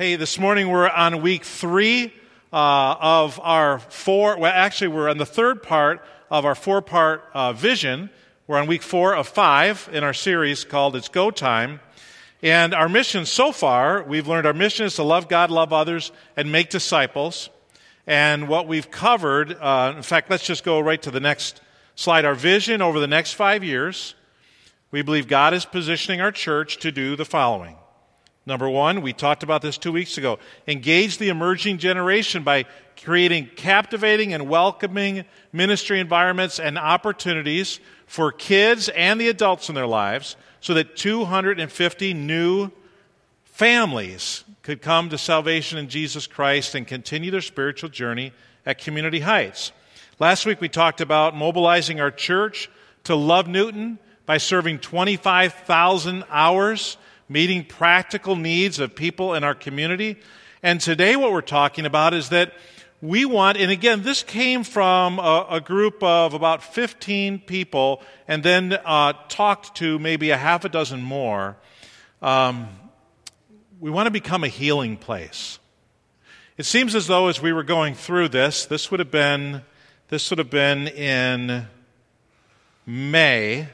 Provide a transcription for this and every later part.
Hey, this morning we're on week three uh, of our four, well, actually, we're on the third part of our four part uh, vision. We're on week four of five in our series called It's Go Time. And our mission so far, we've learned our mission is to love God, love others, and make disciples. And what we've covered, uh, in fact, let's just go right to the next slide. Our vision over the next five years, we believe God is positioning our church to do the following Number one, we talked about this two weeks ago. Engage the emerging generation by creating captivating and welcoming ministry environments and opportunities for kids and the adults in their lives so that 250 new families could come to salvation in Jesus Christ and continue their spiritual journey at Community Heights. Last week we talked about mobilizing our church to love Newton by serving 25,000 hours meeting practical needs of people in our community. And today, what we're talking about is that we want, and again, this came from a, a group of about 15 people and then uh, talked to maybe a half a dozen more. Um, we want to become a healing place. It seems as though as we were going through this, this would have been, this would have been in May.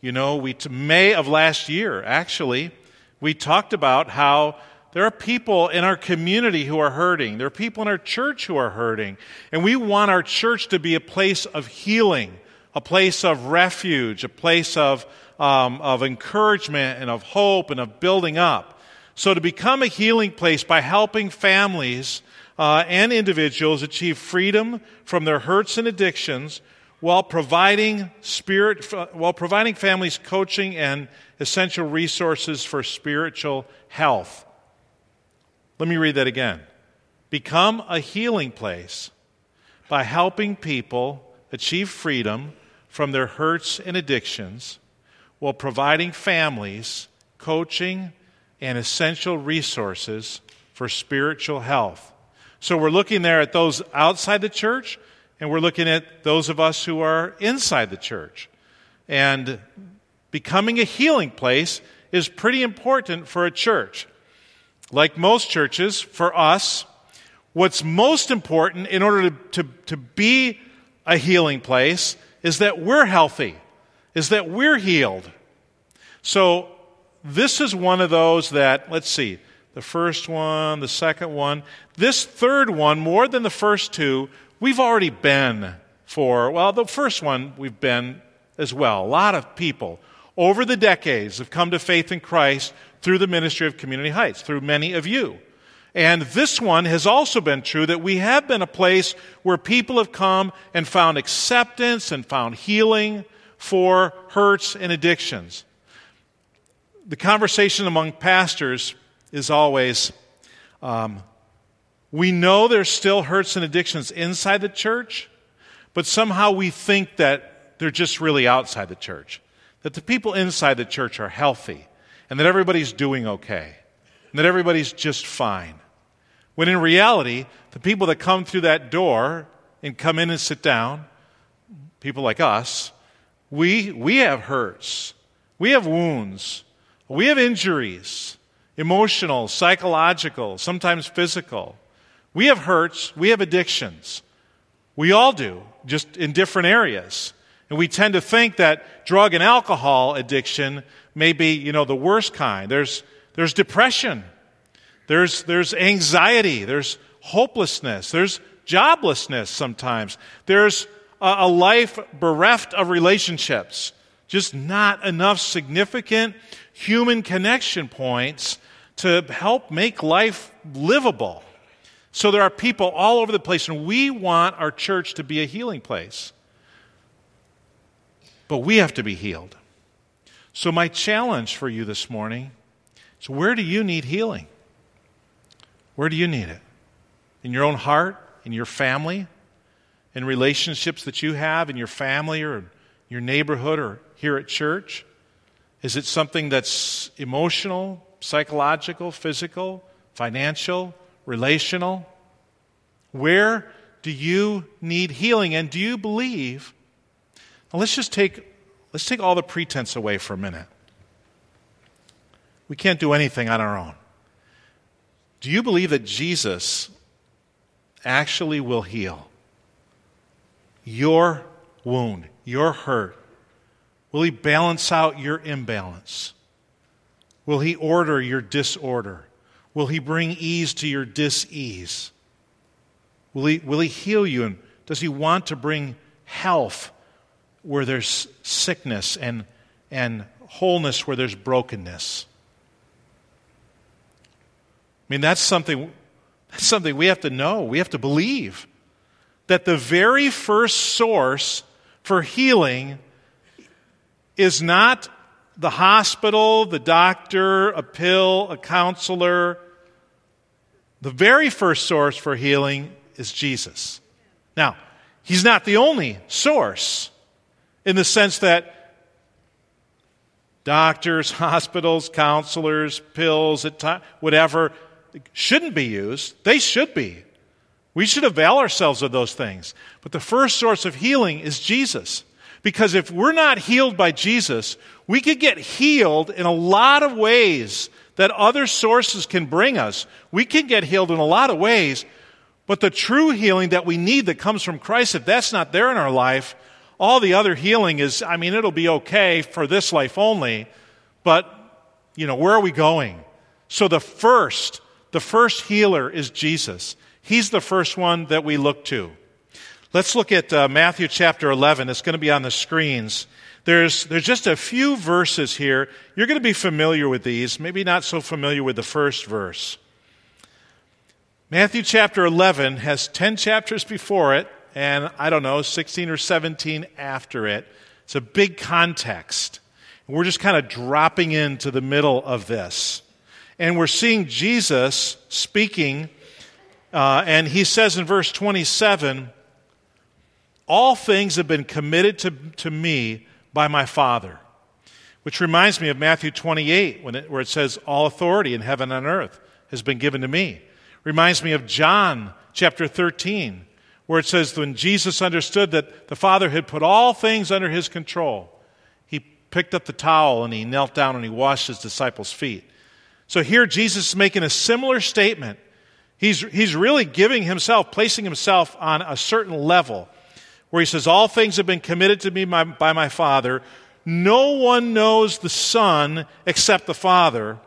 You know, we, May of last year, actually we talked about how there are people in our community who are hurting. There are people in our church who are hurting. And we want our church to be a place of healing, a place of refuge, a place of, um, of encouragement and of hope and of building up. So to become a healing place by helping families uh, and individuals achieve freedom from their hurts and addictions while providing spirit, while providing families coaching and essential resources for spiritual health. Let me read that again. Become a healing place by helping people achieve freedom from their hurts and addictions while providing families coaching and essential resources for spiritual health. So we're looking there at those outside the church and we're looking at those of us who are inside the church. And becoming a healing place is pretty important for a church. Like most churches, for us, what's most important in order to, to, to be a healing place is that we're healthy, is that we're healed. So, this is one of those that, let's see, the first one, the second one, this third one, more than the first two, we've already been for, well, the first one we've been as well. A lot of people over the decades have come to faith in Christ through the ministry of Community Heights, through many of you. And this one has also been true that we have been a place where people have come and found acceptance and found healing for hurts and addictions. The conversation among pastors is always um, we know there's still hurts and addictions inside the church, but somehow we think that they're just really outside the church. That the people inside the church are healthy and that everybody's doing okay and that everybody's just fine. When in reality, the people that come through that door and come in and sit down, people like us, we, we have hurts, we have wounds, we have injuries, emotional, psychological, sometimes physical. We have hurts, we have addictions. We all do, just in different areas. And we tend to think that drug and alcohol addiction may be, you know, the worst kind. There's, there's depression. There's, there's anxiety. There's hopelessness. There's joblessness sometimes. There's a, a life bereft of relationships. Just not enough significant human connection points to help make life livable. So there are people all over the place, and we want our church to be a healing place. But we have to be healed. So, my challenge for you this morning is where do you need healing? Where do you need it? In your own heart, in your family, in relationships that you have in your family or your neighborhood or here at church? Is it something that's emotional, psychological, physical, financial? Relational? Where do you need healing? And do you believe? Now let's just take, let's take all the pretense away for a minute. We can't do anything on our own. Do you believe that Jesus actually will heal your wound, your hurt? Will he balance out your imbalance? Will he order your disorder? Will he bring ease to your dis-ease? Will he, will he heal you? And does he want to bring health where there's sickness and, and wholeness where there's brokenness? I mean, that's something, that's something we have to know. We have to believe that the very first source for healing is not the hospital, the doctor, a pill, a counselor. The very first source for healing is Jesus. Now, he's not the only source in the sense that doctors, hospitals, counselors, pills, whatever, shouldn't be used. They should be. We should avail ourselves of those things. But the first source of healing is Jesus. Because if we're not healed by Jesus, we could get healed in a lot of ways that other sources can bring us. We can get healed in a lot of ways, but the true healing that we need that comes from Christ, if that's not there in our life, all the other healing is, I mean, it'll be okay for this life only, but, you know, where are we going? So the first the first healer is Jesus. He's the first one that we look to. Let's look at uh, Matthew chapter 11. It's going to be on the screens. There's, there's just a few verses here. You're going to be familiar with these, maybe not so familiar with the first verse. Matthew chapter 11 has 10 chapters before it, and I don't know, 16 or 17 after it. It's a big context. We're just kind of dropping into the middle of this. And we're seeing Jesus speaking, uh, and he says in verse 27 All things have been committed to, to me by my Father. Which reminds me of Matthew 28, when it, where it says, All authority in heaven and earth has been given to me. Reminds me of John chapter 13, where it says, When Jesus understood that the Father had put all things under his control, he picked up the towel and he knelt down and he washed his disciples' feet. So here Jesus is making a similar statement. He's, he's really giving himself, placing himself on a certain level where he says, All things have been committed to me by, by my Father. No one knows the Son except the Father,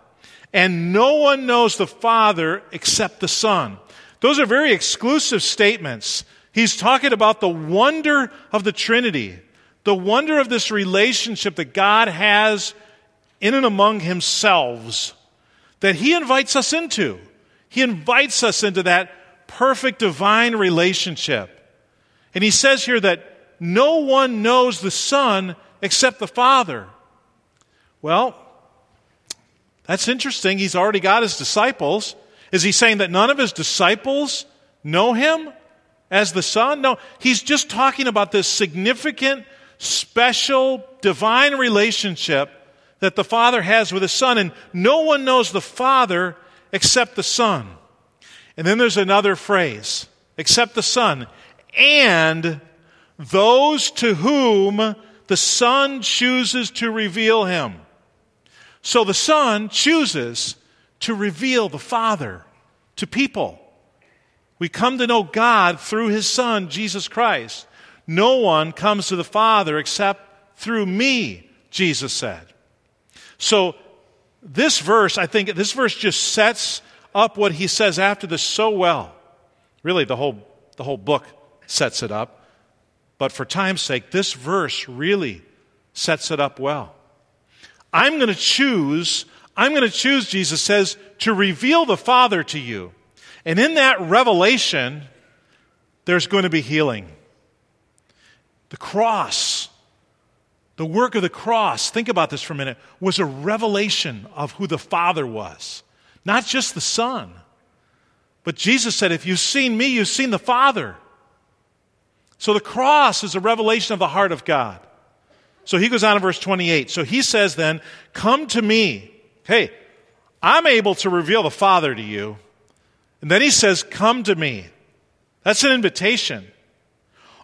and no one knows the Father except the Son. Those are very exclusive statements. He's talking about the wonder of the Trinity, the wonder of this relationship that God has in and among Himself that He invites us into. He invites us into that perfect divine relationship. And He says here that no one knows the Son except the Father. Well, that's interesting. He's already got His disciples. Is He saying that none of His disciples know Him as the Son? No, He's just talking about this significant, special, divine relationship that the Father has with the Son, and no one knows the Father except the Son. And then there's another phrase, except the Son, and those to whom the Son chooses to reveal him. So the Son chooses to reveal the Father to people. We come to know God through His Son, Jesus Christ. No one comes to the Father except through me, Jesus said. So, this verse, I think, this verse just sets up what he says after this so well. Really, the whole, the whole book sets it up. But for time's sake, this verse really sets it up well. I'm going to choose, I'm going to choose, Jesus says, to reveal the Father to you. And in that revelation, there's going to be healing. The cross the work of the cross, think about this for a minute, was a revelation of who the Father was, not just the Son. But Jesus said, If you've seen me, you've seen the Father. So the cross is a revelation of the heart of God. So he goes on in verse 28. So he says then, Come to me. Hey, I'm able to reveal the Father to you. And then he says, Come to me. That's an invitation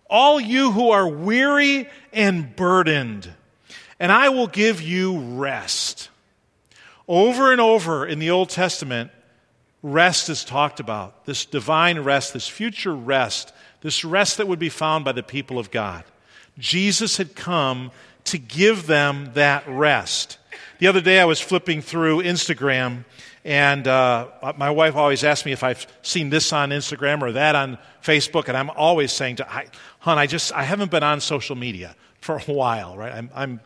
all you who are weary and burdened, and I will give you rest. Over and over in the Old Testament, rest is talked about this divine rest, this future rest, this rest that would be found by the people of God. Jesus had come to give them that rest. The other day I was flipping through Instagram, and uh, my wife always asks me if I've seen this on Instagram or that on Facebook, and I'm always saying to, I, "Hun, I just I haven't been on social media for a while, right? I'm, I'm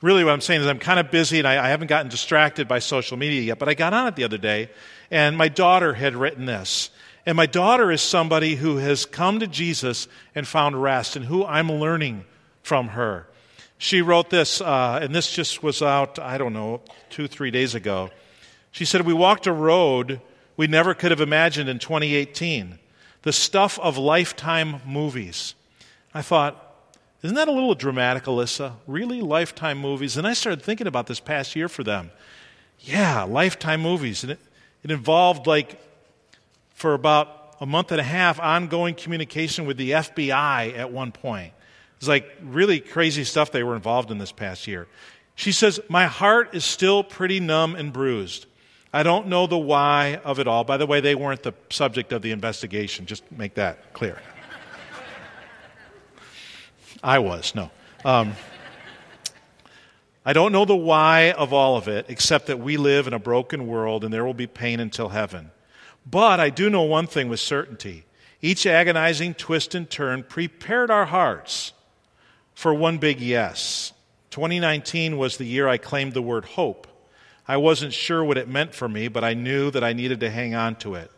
really what I'm saying is I'm kind of busy, and I, I haven't gotten distracted by social media yet. But I got on it the other day, and my daughter had written this. And my daughter is somebody who has come to Jesus and found rest, and who I'm learning from her. She wrote this, uh, and this just was out, I don't know, two, three days ago. She said, We walked a road we never could have imagined in 2018, the stuff of lifetime movies. I thought, isn't that a little dramatic, Alyssa? Really? Lifetime movies? And I started thinking about this past year for them. Yeah, lifetime movies. And it, it involved, like, for about a month and a half, ongoing communication with the FBI at one point. It's like really crazy stuff they were involved in this past year. She says, My heart is still pretty numb and bruised. I don't know the why of it all. By the way, they weren't the subject of the investigation. Just make that clear. I was, no. Um, I don't know the why of all of it, except that we live in a broken world and there will be pain until heaven. But I do know one thing with certainty. Each agonizing twist and turn prepared our hearts for one big yes. 2019 was the year I claimed the word hope. I wasn't sure what it meant for me, but I knew that I needed to hang on to it.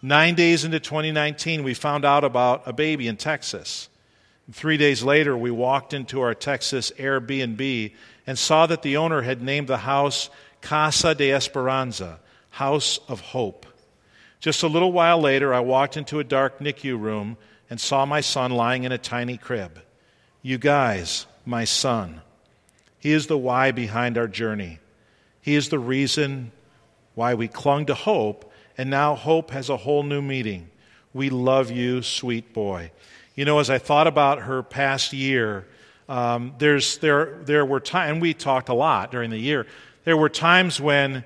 Nine days into 2019, we found out about a baby in Texas. Three days later, we walked into our Texas Airbnb and saw that the owner had named the house Casa de Esperanza, House of Hope. Just a little while later, I walked into a dark NICU room and saw my son lying in a tiny crib. You guys, my son. He is the why behind our journey. He is the reason why we clung to hope, and now hope has a whole new meaning. We love you, sweet boy. You know, as I thought about her past year, um, there's, there, there were times, and we talked a lot during the year, there were times when,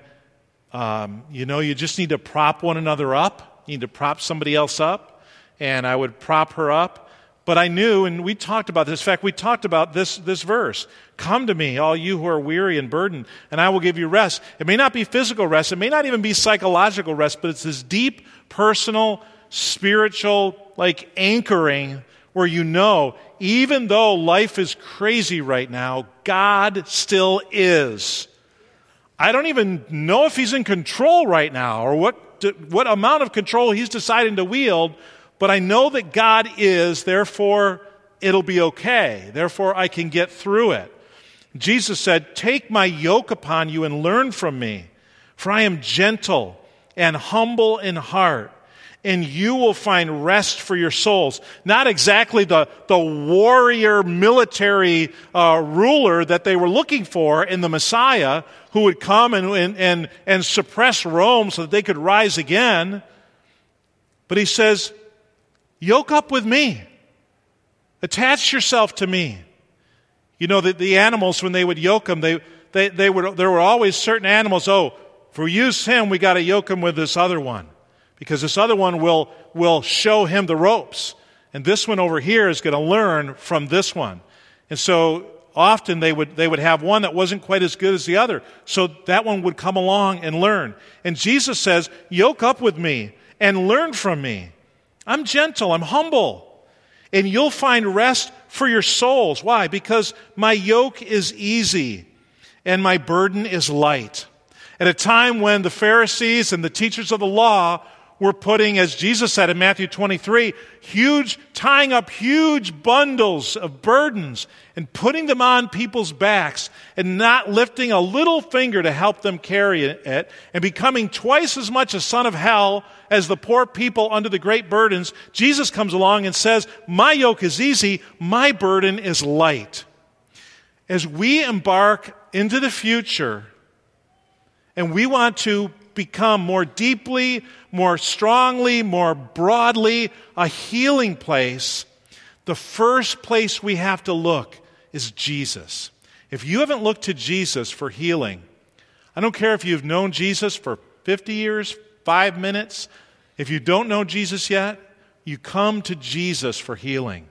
um, you know, you just need to prop one another up. You need to prop somebody else up. And I would prop her up, but I knew, and we talked about this. In fact, we talked about this, this verse. Come to me, all you who are weary and burdened, and I will give you rest. It may not be physical rest, it may not even be psychological rest, but it's this deep, personal, spiritual, like anchoring where you know, even though life is crazy right now, God still is. I don't even know if He's in control right now or what, what amount of control He's deciding to wield, but I know that God is, therefore it'll be okay. Therefore I can get through it. Jesus said, Take my yoke upon you and learn from me, for I am gentle and humble in heart, and you will find rest for your souls. Not exactly the, the warrior military uh, ruler that they were looking for in the Messiah, who would come and, and, and, and suppress Rome so that they could rise again. But he says, Yoke up with me. Attach yourself to me. You know, the, the animals, when they would yoke them, they, they, they would, there were always certain animals, oh, for use him, we got to yoke him with this other one. Because this other one will, will show him the ropes. And this one over here is going to learn from this one. And so often they would, they would have one that wasn't quite as good as the other. So that one would come along and learn. And Jesus says, Yoke up with me and learn from me. I'm gentle, I'm humble. And you'll find rest for your souls. Why? Because my yoke is easy and my burden is light. At a time when the Pharisees and the teachers of the law were putting, as Jesus said in Matthew 23, huge, tying up huge bundles of burdens and putting them on people's backs and not lifting a little finger to help them carry it and becoming twice as much a son of hell as the poor people under the great burdens. Jesus comes along and says, My yoke is easy, my burden is light. As we embark into the future, and we want to become more deeply, more strongly, more broadly a healing place, the first place we have to look is Jesus. If you haven't looked to Jesus for healing, I don't care if you've known Jesus for 50 years, five minutes. If you don't know Jesus yet, you come to Jesus for healing.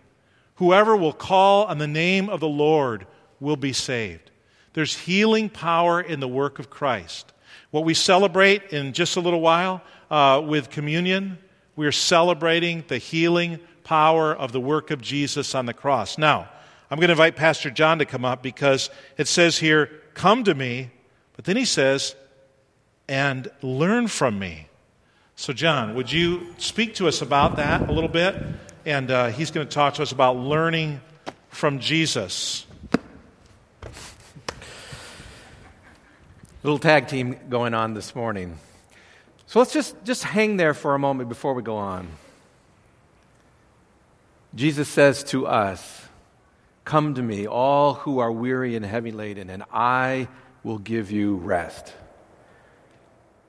Whoever will call on the name of the Lord will be saved. There's healing power in the work of Christ. What we celebrate in just a little while uh, with communion, we are celebrating the healing power of the work of Jesus on the cross. Now, I'm going to invite Pastor John to come up because it says here, Come to me, but then he says, and learn from me. So, John, would you speak to us about that a little bit? And uh, he's going to talk to us about learning from Jesus. Little tag team going on this morning. So let's just, just hang there for a moment before we go on. Jesus says to us, Come to me, all who are weary and heavy laden, and I will give you rest.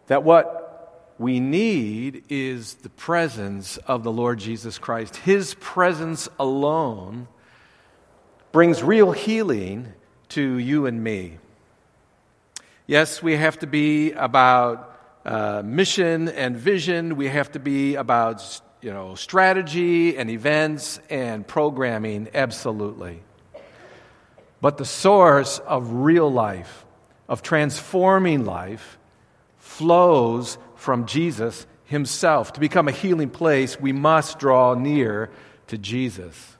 That what we need is the presence of the Lord Jesus Christ. His presence alone brings real healing to you and me. Yes, we have to be about uh, mission and vision. We have to be about you know, strategy and events and programming, absolutely. But the source of real life, of transforming life, flows from Jesus himself. To become a healing place, we must draw near to Jesus.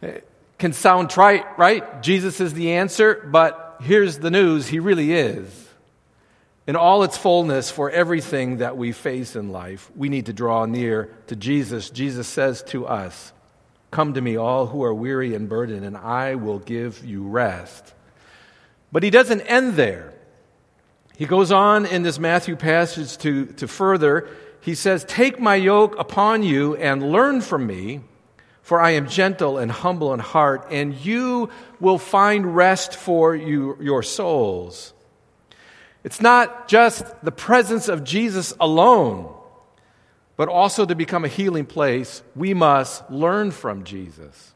It can sound trite, right? Jesus is the answer, but here's the news He really is. In all its fullness, for everything that we face in life, we need to draw near to Jesus. Jesus says to us, Come to me, all who are weary and burdened, and I will give you rest. But he doesn't end there. He goes on in this Matthew passage to, to further. He says, Take my yoke upon you and learn from me, for I am gentle and humble in heart, and you will find rest for you, your souls. It's not just the presence of Jesus alone, but also to become a healing place, we must learn from Jesus.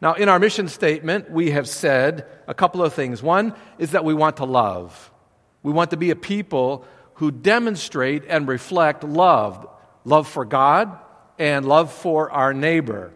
Now, in our mission statement, we have said a couple of things. One is that we want to love. We want to be a people who demonstrate and reflect love love for God and love for our neighbor.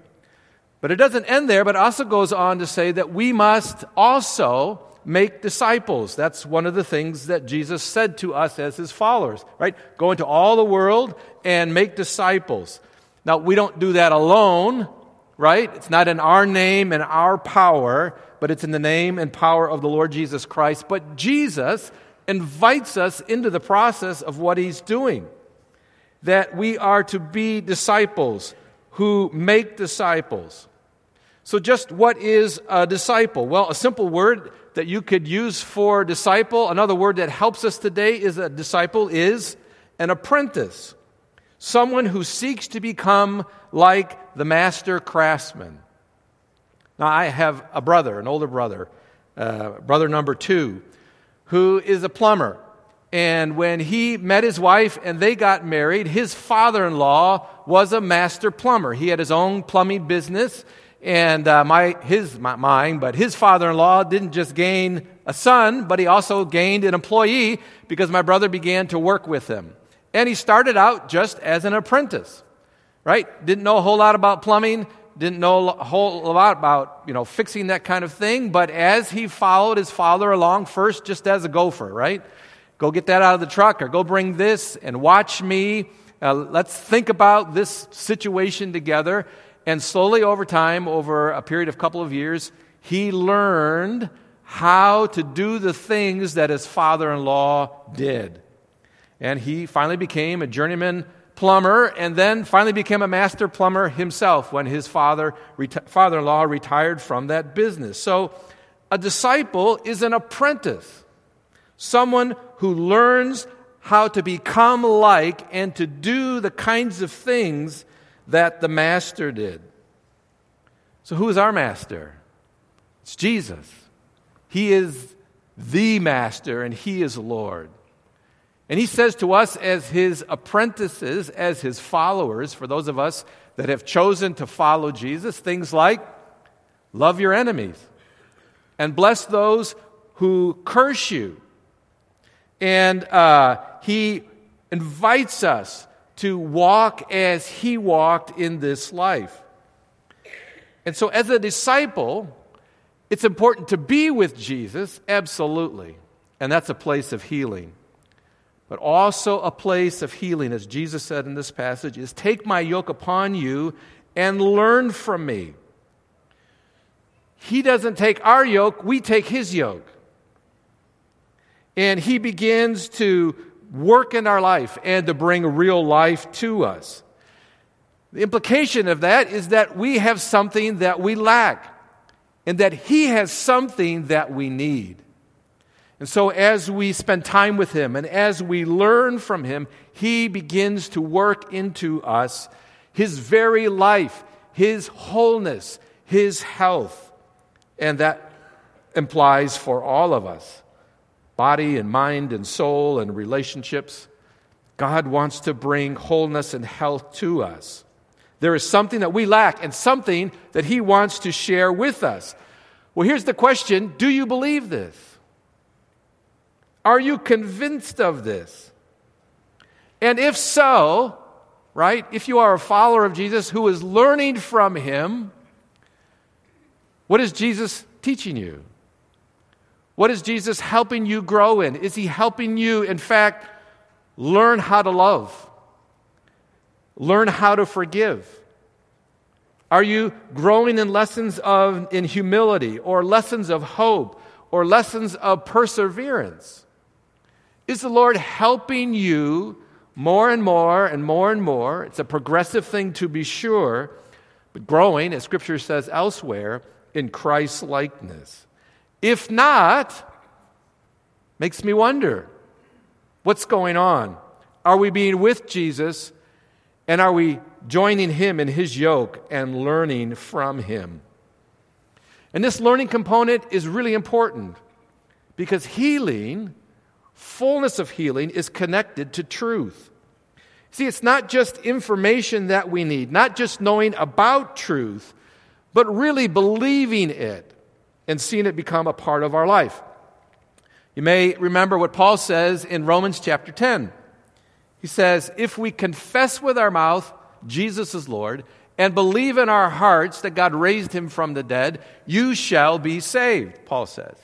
But it doesn't end there, but also goes on to say that we must also make disciples. That's one of the things that Jesus said to us as his followers, right? Go into all the world and make disciples. Now, we don't do that alone, right? It's not in our name and our power, but it's in the name and power of the Lord Jesus Christ. But Jesus invites us into the process of what he's doing. That we are to be disciples who make disciples. So, just what is a disciple? Well, a simple word that you could use for disciple, another word that helps us today is a disciple is an apprentice, someone who seeks to become like the master craftsman. Now, I have a brother, an older brother, uh, brother number two, who is a plumber. And when he met his wife and they got married, his father in law was a master plumber. He had his own plumbing business and uh, my, his, my, mine, but his father in law didn't just gain a son, but he also gained an employee because my brother began to work with him. And he started out just as an apprentice, right? Didn't know a whole lot about plumbing, didn't know a whole lot about, you know, fixing that kind of thing, but as he followed his father along, first just as a gopher, right? Go get that out of the truck or go bring this and watch me. Uh, let's think about this situation together. And slowly over time, over a period of a couple of years, he learned how to do the things that his father in law did. And he finally became a journeyman plumber and then finally became a master plumber himself when his father, reti- father in law retired from that business. So a disciple is an apprentice, someone who learns how to become like and to do the kinds of things that the master did. So, who is our master? It's Jesus. He is the master and he is Lord. And he says to us, as his apprentices, as his followers, for those of us that have chosen to follow Jesus, things like love your enemies and bless those who curse you. And uh, he invites us to walk as he walked in this life. And so, as a disciple, it's important to be with Jesus, absolutely. And that's a place of healing. But also a place of healing, as Jesus said in this passage, is take my yoke upon you and learn from me. He doesn't take our yoke, we take his yoke. And he begins to work in our life and to bring real life to us. The implication of that is that we have something that we lack and that he has something that we need. And so, as we spend time with him and as we learn from him, he begins to work into us his very life, his wholeness, his health. And that implies for all of us body and mind and soul and relationships. God wants to bring wholeness and health to us. There is something that we lack and something that He wants to share with us. Well, here's the question Do you believe this? Are you convinced of this? And if so, right, if you are a follower of Jesus who is learning from Him, what is Jesus teaching you? What is Jesus helping you grow in? Is he helping you, in fact, learn how to love? Learn how to forgive? Are you growing in lessons of in humility or lessons of hope or lessons of perseverance? Is the Lord helping you more and more and more and more? It's a progressive thing to be sure, but growing, as scripture says elsewhere, in Christ's likeness. If not, makes me wonder what's going on? Are we being with Jesus and are we joining him in his yoke and learning from him? And this learning component is really important because healing, fullness of healing, is connected to truth. See, it's not just information that we need, not just knowing about truth, but really believing it and seen it become a part of our life. You may remember what Paul says in Romans chapter 10. He says, If we confess with our mouth Jesus is Lord and believe in our hearts that God raised him from the dead, you shall be saved, Paul says.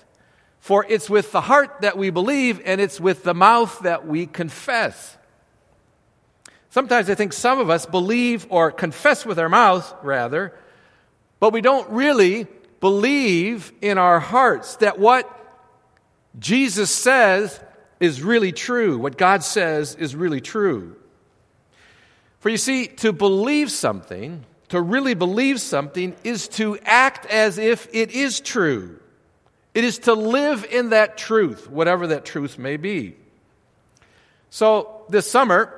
For it's with the heart that we believe and it's with the mouth that we confess. Sometimes I think some of us believe or confess with our mouth, rather, but we don't really believe in our hearts that what Jesus says is really true, what God says is really true. For you see, to believe something, to really believe something, is to act as if it is true. It is to live in that truth, whatever that truth may be. So this summer,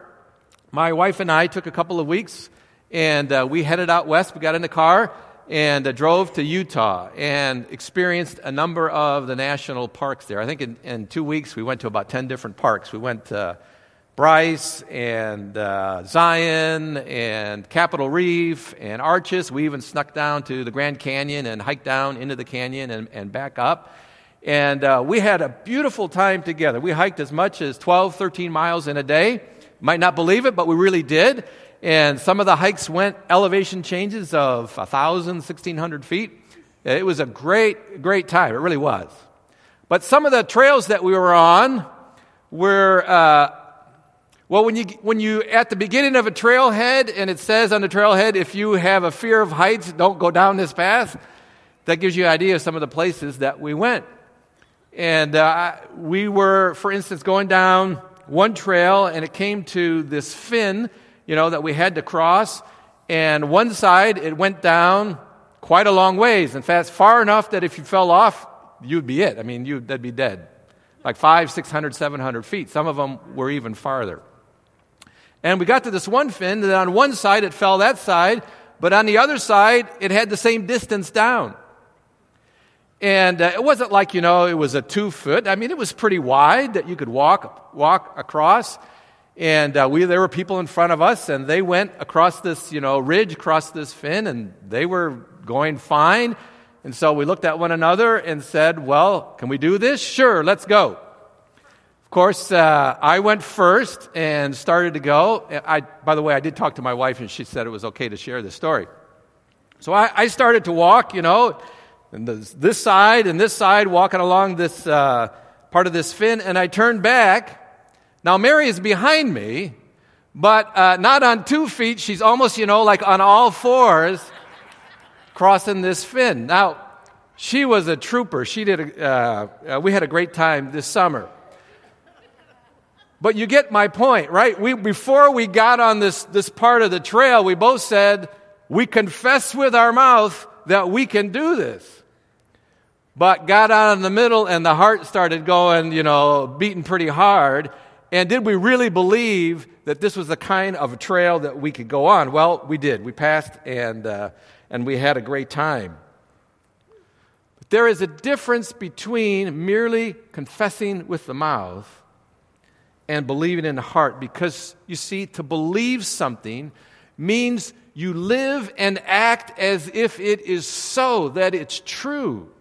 my wife and I took a couple of weeks and uh, we headed out west. We got in the car and uh, drove to Utah and experienced a number of the national parks there. I think in, in two weeks we went to about 10 different parks. We went to Bryce and uh, Zion and Capitol Reef and Arches. We even snuck down to the Grand Canyon and hiked down into the canyon and, and back up. And uh, we had a beautiful time together. We hiked as much as 12, 13 miles in a day. Might not believe it, but we really did. And some of the hikes went elevation changes of 1,000, 1,600 feet. It was a great, great time. It really was. But some of the trails that we were on were, uh, well, when you, when you, at the beginning of a trailhead, and it says on the trailhead, if you have a fear of heights, don't go down this path, that gives you an idea of some of the places that we went. And uh, we were, for instance, going down one trail, and it came to this fin you know, that we had to cross. And one side, it went down quite a long ways. In fact, far enough that if you fell off, you'd be it. I mean, you'd be dead. Like five, six hundred, seven hundred feet. Some of them were even farther. And we got to this one fin, and on one side it fell that side, but on the other side it had the same distance down. And uh, it wasn't like, you know, it was a two foot. I mean, it was pretty wide that you could walk, walk across. And uh, we, there were people in front of us, and they went across this, you know, ridge, across this fin, and they were going fine. And so we looked at one another and said, Well, can we do this? Sure, let's go. Of course, uh, I went first and started to go. I, by the way, I did talk to my wife, and she said it was okay to share this story. So I, I started to walk, you know, and this, this, side and this side, walking along this uh, part of this fin, and I turned back. Now, Mary is behind me, but uh, not on two feet. She's almost, you know, like on all fours, crossing this fin. Now, she was a trooper. She did. A, uh, uh, we had a great time this summer. But you get my point, right? We, before we got on this, this part of the trail, we both said, we confess with our mouth that we can do this. But got out in the middle and the heart started going, you know, beating pretty hard. And did we really believe that this was the kind of a trail that we could go on? Well, we did. We passed and, uh, and we had a great time. But there is a difference between merely confessing with the mouth and believing in the heart because, you see, to believe something means you live and act as if it is so, that it's true.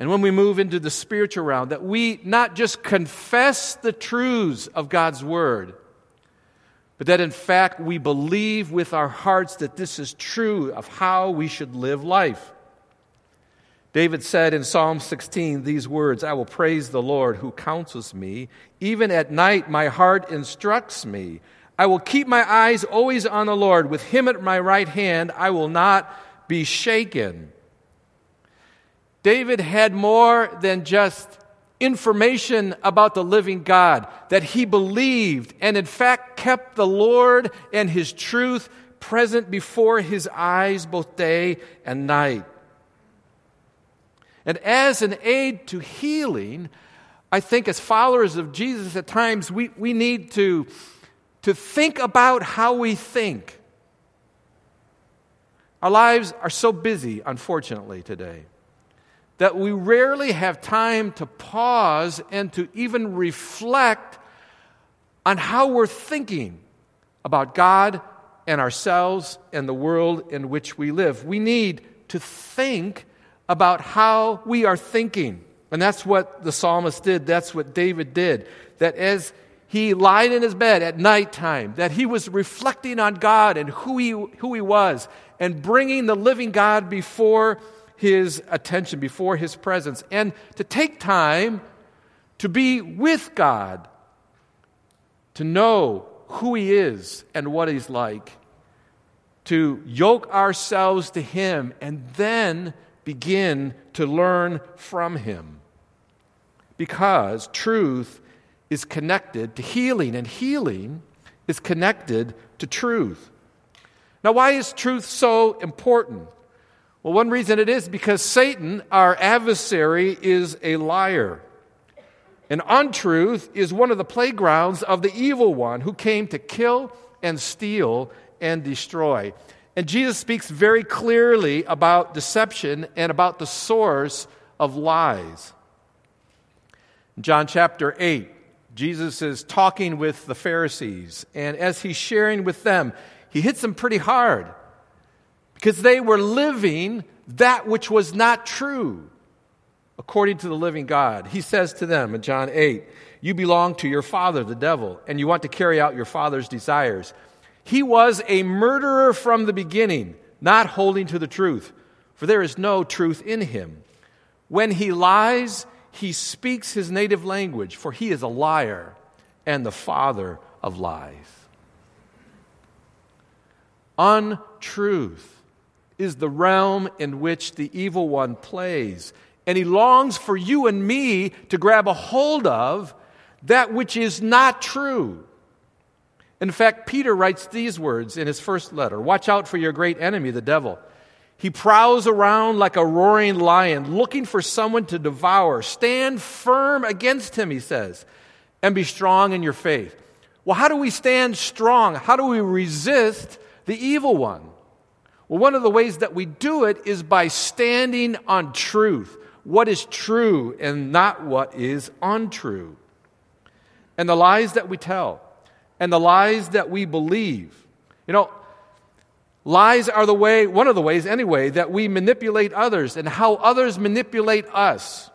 And when we move into the spiritual realm, that we not just confess the truths of God's Word, but that in fact we believe with our hearts that this is true of how we should live life. David said in Psalm 16 these words I will praise the Lord who counsels me. Even at night, my heart instructs me. I will keep my eyes always on the Lord. With him at my right hand, I will not be shaken. David had more than just information about the living God, that he believed and, in fact, kept the Lord and his truth present before his eyes both day and night. And as an aid to healing, I think as followers of Jesus, at times we, we need to to think about how we think. Our lives are so busy, unfortunately, today, that we rarely have time to pause and to even reflect on how we're thinking about God and ourselves and the world in which we live. We need to think about how we are thinking. And that's what the psalmist did. That's what David did. That as he lied in his bed at nighttime, that he was reflecting on God and who he, who he was, and bringing the living God before his attention, before his presence, and to take time to be with God, to know who he is and what he's like, to yoke ourselves to him, and then begin to learn from him. Because truth is connected to healing, and healing is connected to truth. Now, why is truth so important? Well, one reason it is because Satan, our adversary, is a liar. And untruth is one of the playgrounds of the evil one who came to kill and steal and destroy. And Jesus speaks very clearly about deception and about the source of lies. In John chapter 8, Jesus is talking with the Pharisees, and as he's sharing with them, he hits them pretty hard because they were living that which was not true according to the living God. He says to them in John 8, You belong to your father, the devil, and you want to carry out your father's desires. He was a murderer from the beginning, not holding to the truth, for there is no truth in him. When he lies, he speaks his native language, for he is a liar and the father of lies. Untruth is the realm in which the evil one plays, and he longs for you and me to grab a hold of that which is not true. In fact, Peter writes these words in his first letter Watch out for your great enemy, the devil. He prowls around like a roaring lion, looking for someone to devour. Stand firm against him, he says, and be strong in your faith. Well, how do we stand strong? How do we resist the evil one? Well, one of the ways that we do it is by standing on truth. What is true and not what is untrue. And the lies that we tell and the lies that we believe. You know, Lies are the way, one of the ways anyway, that we manipulate others and how others manipulate us.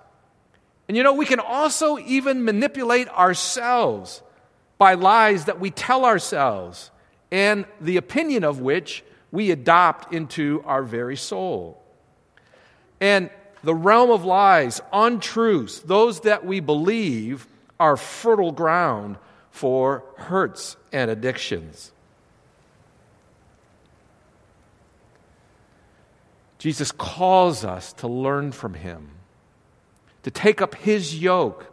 And you know, we can also even manipulate ourselves by lies that we tell ourselves and the opinion of which we adopt into our very soul. And the realm of lies, untruths, those that we believe are fertile ground for hurts and addictions. Jesus calls us to learn from him, to take up his yoke,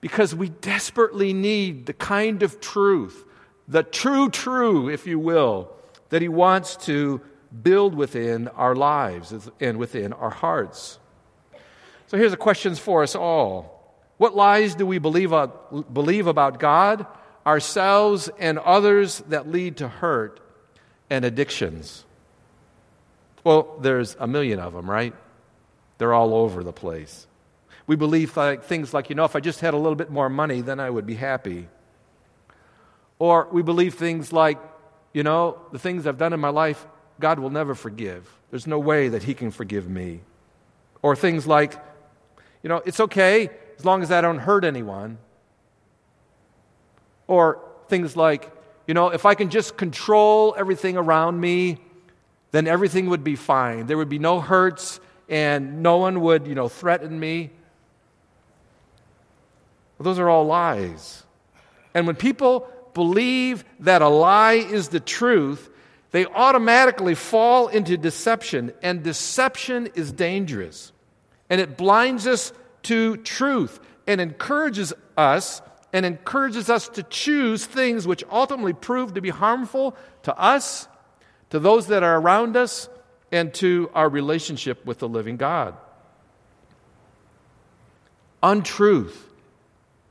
because we desperately need the kind of truth, the true, true, if you will, that he wants to build within our lives and within our hearts. So here's the questions for us all. What lies do we believe, uh, believe about God, ourselves, and others that lead to hurt and addictions? Well, there's a million of them, right? They're all over the place. We believe like, things like, you know, if I just had a little bit more money, then I would be happy. Or we believe things like, you know, the things I've done in my life, God will never forgive. There's no way that He can forgive me. Or things like, you know, it's okay as long as I don't hurt anyone. Or things like, you know, if I can just control everything around me, then everything would be fine. There would be no hurts and no one would, you know, threaten me. Well, those are all lies. And when people believe that a lie is the truth, they automatically fall into deception, and deception is dangerous. And it blinds us to truth and encourages us and encourages us to choose things which ultimately prove to be harmful to us, to those that are around us, and to our relationship with the living God. Untruth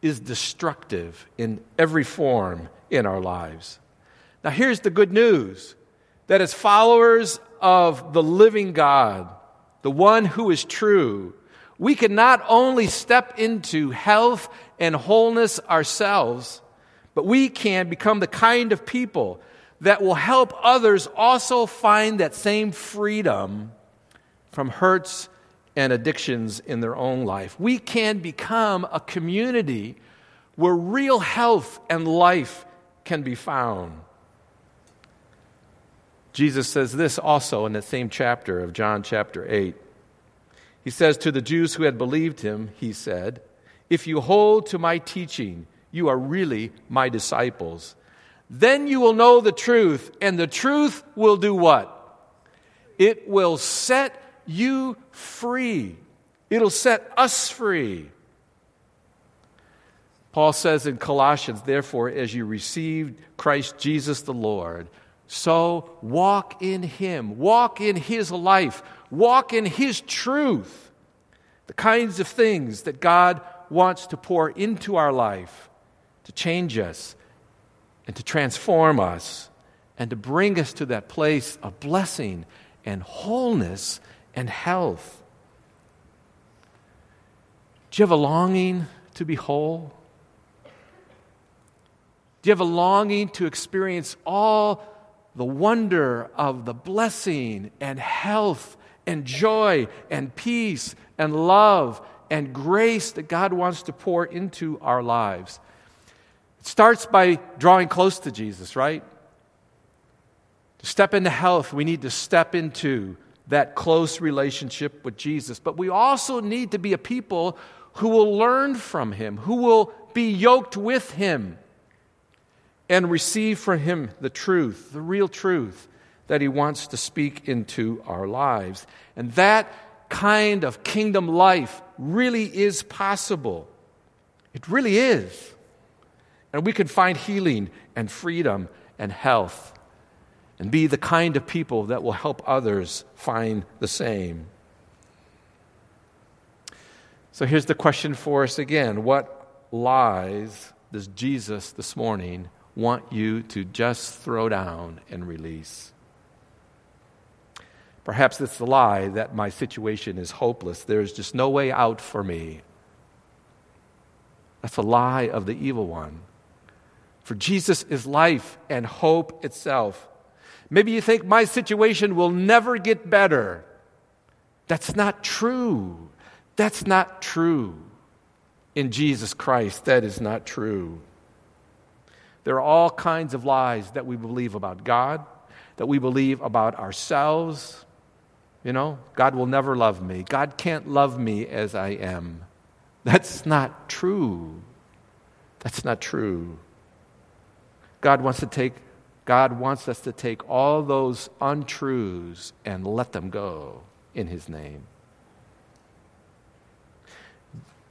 is destructive in every form in our lives. Now, here's the good news that as followers of the living God, the one who is true, we can not only step into health and wholeness ourselves, but we can become the kind of people that will help others also find that same freedom from hurts and addictions in their own life. We can become a community where real health and life can be found. Jesus says this also in the same chapter of John chapter 8. He says to the Jews who had believed him, He said, If you hold to my teaching, you are really my disciples. Then you will know the truth, and the truth will do what? It will set you free. It'll set us free. Paul says in Colossians, therefore, as you received Christ Jesus the Lord, so walk in him, walk in his life, walk in his truth. The kinds of things that God wants to pour into our life to change us and to transform us and to bring us to that place of blessing and wholeness and health. Do you have a longing to be whole? Do you have a longing to experience all the wonder of the blessing and health and joy and peace and love and grace that God wants to pour into our lives? It starts by drawing close to Jesus, right? To step into health, we need to step into that close relationship with Jesus. But we also need to be a people who will learn from him, who will be yoked with him, and receive from him the truth, the real truth that he wants to speak into our lives. And that kind of kingdom life really is possible. It really is. And we can find healing and freedom and health and be the kind of people that will help others find the same. So here's the question for us again What lies does Jesus this morning want you to just throw down and release? Perhaps it's the lie that my situation is hopeless. There's just no way out for me. That's a lie of the evil one. For Jesus is life and hope itself. Maybe you think my situation will never get better. That's not true. That's not true. in Jesus Christ. That is not true. There are all kinds of lies that we believe about God, that we believe about ourselves. You know, God will never love me. God can't love me as I am. That's not true. That's not true. God wants to take God wants us to take all those untruths and let them go in his name.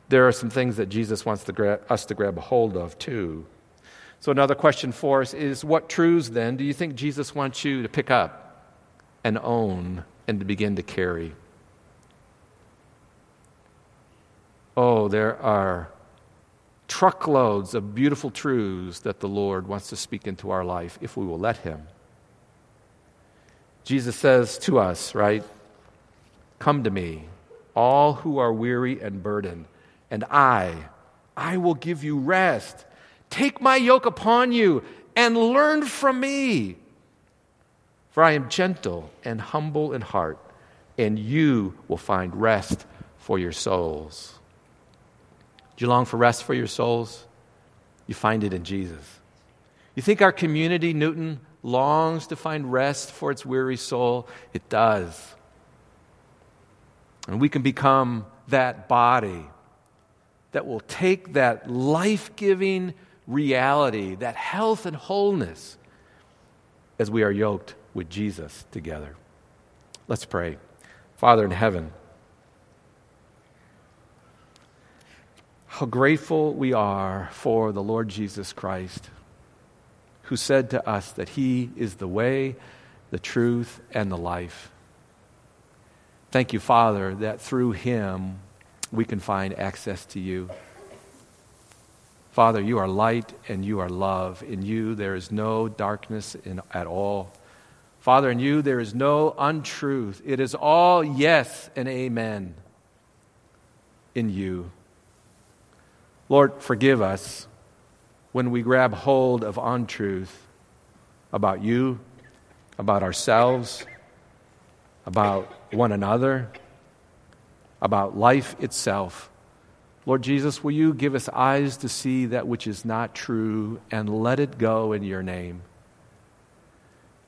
There are some things that Jesus wants to gra- us to grab a hold of too. So, another question for us is what truths then do you think Jesus wants you to pick up and own and to begin to carry? Oh, there are truckloads of beautiful truths that the Lord wants to speak into our life if we will let Him. Jesus says to us, right? Come to me, all who are weary and burdened, and I, I will give you rest. Take my yoke upon you and learn from me. For I am gentle and humble in heart, and you will find rest for your souls. Do you long for rest for your souls? You find it in Jesus. You think our community, Newton, longs to find rest for its weary soul? It does. And we can become that body that will take that life giving reality, that health and wholeness, as we are yoked with Jesus together. Let's pray. Father in heaven, how grateful we are for the Lord Jesus Christ, who said to us that He is the way, the truth, and the life. Thank you, Father, that through Him we can find access to you. Father, you are light and you are love. In you there is no darkness in, at all. Father, in you there is no untruth. It is all yes and amen in you. Lord, forgive us when we grab hold of untruth about you, about ourselves, about one another, about life itself. Lord Jesus, will you give us eyes to see that which is not true and let it go in your name?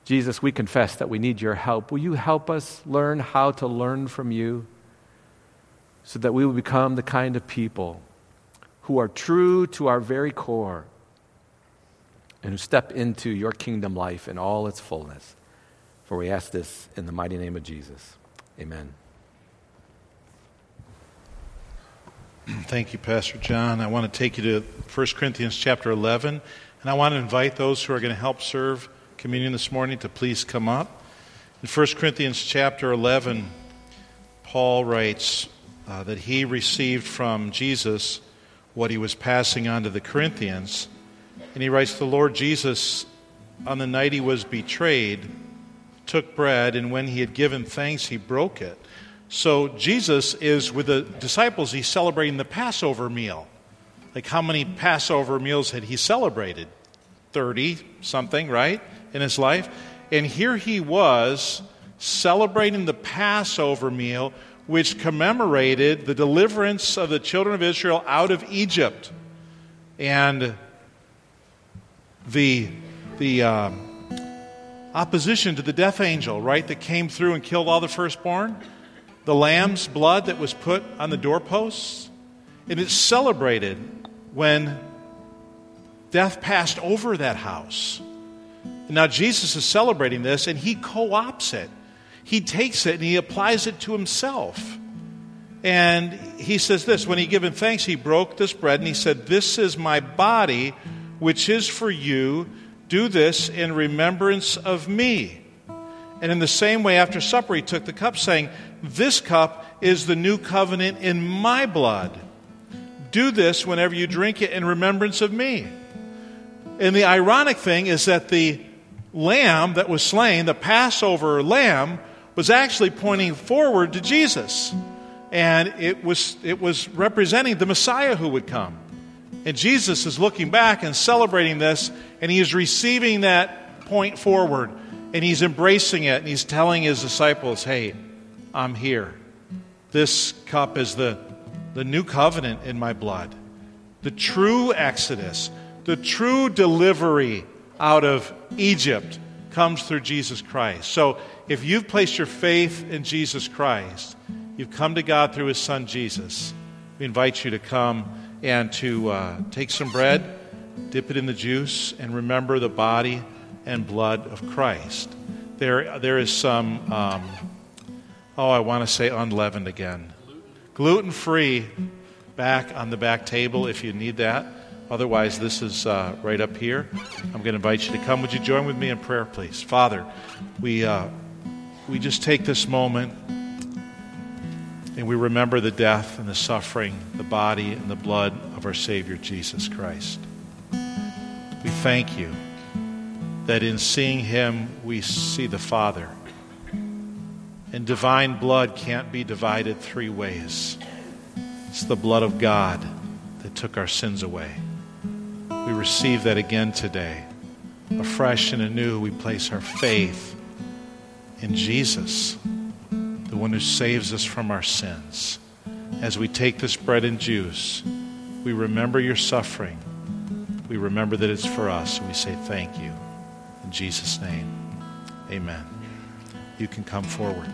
Jesus, we confess that we need your help. Will you help us learn how to learn from you so that we will become the kind of people who are true to our very core and who step into your kingdom life in all its fullness? For we ask this in the mighty name of Jesus. Amen. Thank you, Pastor John. I want to take you to 1 Corinthians chapter 11, and I want to invite those who are going to help serve communion this morning to please come up. In 1 Corinthians chapter 11, Paul writes uh, that he received from Jesus what he was passing on to the Corinthians. And he writes, The Lord Jesus, on the night he was betrayed, took bread, and when he had given thanks, he broke it so Jesus is with the disciples, he's celebrating the Passover meal. Like how many Passover meals had he celebrated? 30 something, right, in his life? And here he was celebrating the Passover meal, which commemorated the deliverance of the children of Israel out of Egypt. And the, the uh, opposition to the death angel, right, that came through and killed all the firstborn the lamb's blood that was put on the doorposts. And it's celebrated when death passed over that house. Now Jesus is celebrating this and he co opts it. He takes it and he applies it to himself. And he says this when he given thanks, he broke this bread and he said, This is my body, which is for you. Do this in remembrance of me. And in the same way, after supper, he took the cup, saying, this cup is the new covenant in my blood. Do this whenever you drink it in remembrance of me. And the ironic thing is that the lamb that was slain, the Passover lamb, was actually pointing forward to Jesus. And it was, it was representing the Messiah who would come. And Jesus is looking back and celebrating this, and he is receiving that point forward, and he's embracing it, and he's telling his disciples, hey, I'm here. This cup is the, the new covenant in my blood. the true exodus, the true delivery out of Egypt comes through Jesus Christ. So if you've placed your faith in Jesus Christ, you've come to God through his son Jesus. We invite you to come and to uh, take some bread, dip it in the juice, and remember the body and blood of Christ. There, there is some, um, oh, I want to say unleavened again. Gluten free back on the back table if you need that. Otherwise, this is uh, right up here. I'm going to invite you to come. Would you join with me in prayer, please? Father, we, uh, we just take this moment and we remember the death and the suffering, the body and the blood of our Savior Jesus Christ. We thank you that in seeing him we see the Father. And divine blood can't be divided three ways. It's the blood of God that took our sins away. We receive that again today. Afresh and anew, we place our faith in Jesus, the one who saves us from our sins. As we take this bread and juice, we remember your suffering. We remember that it's for us, and we say thank you. In Jesus' name, amen. You can come forward.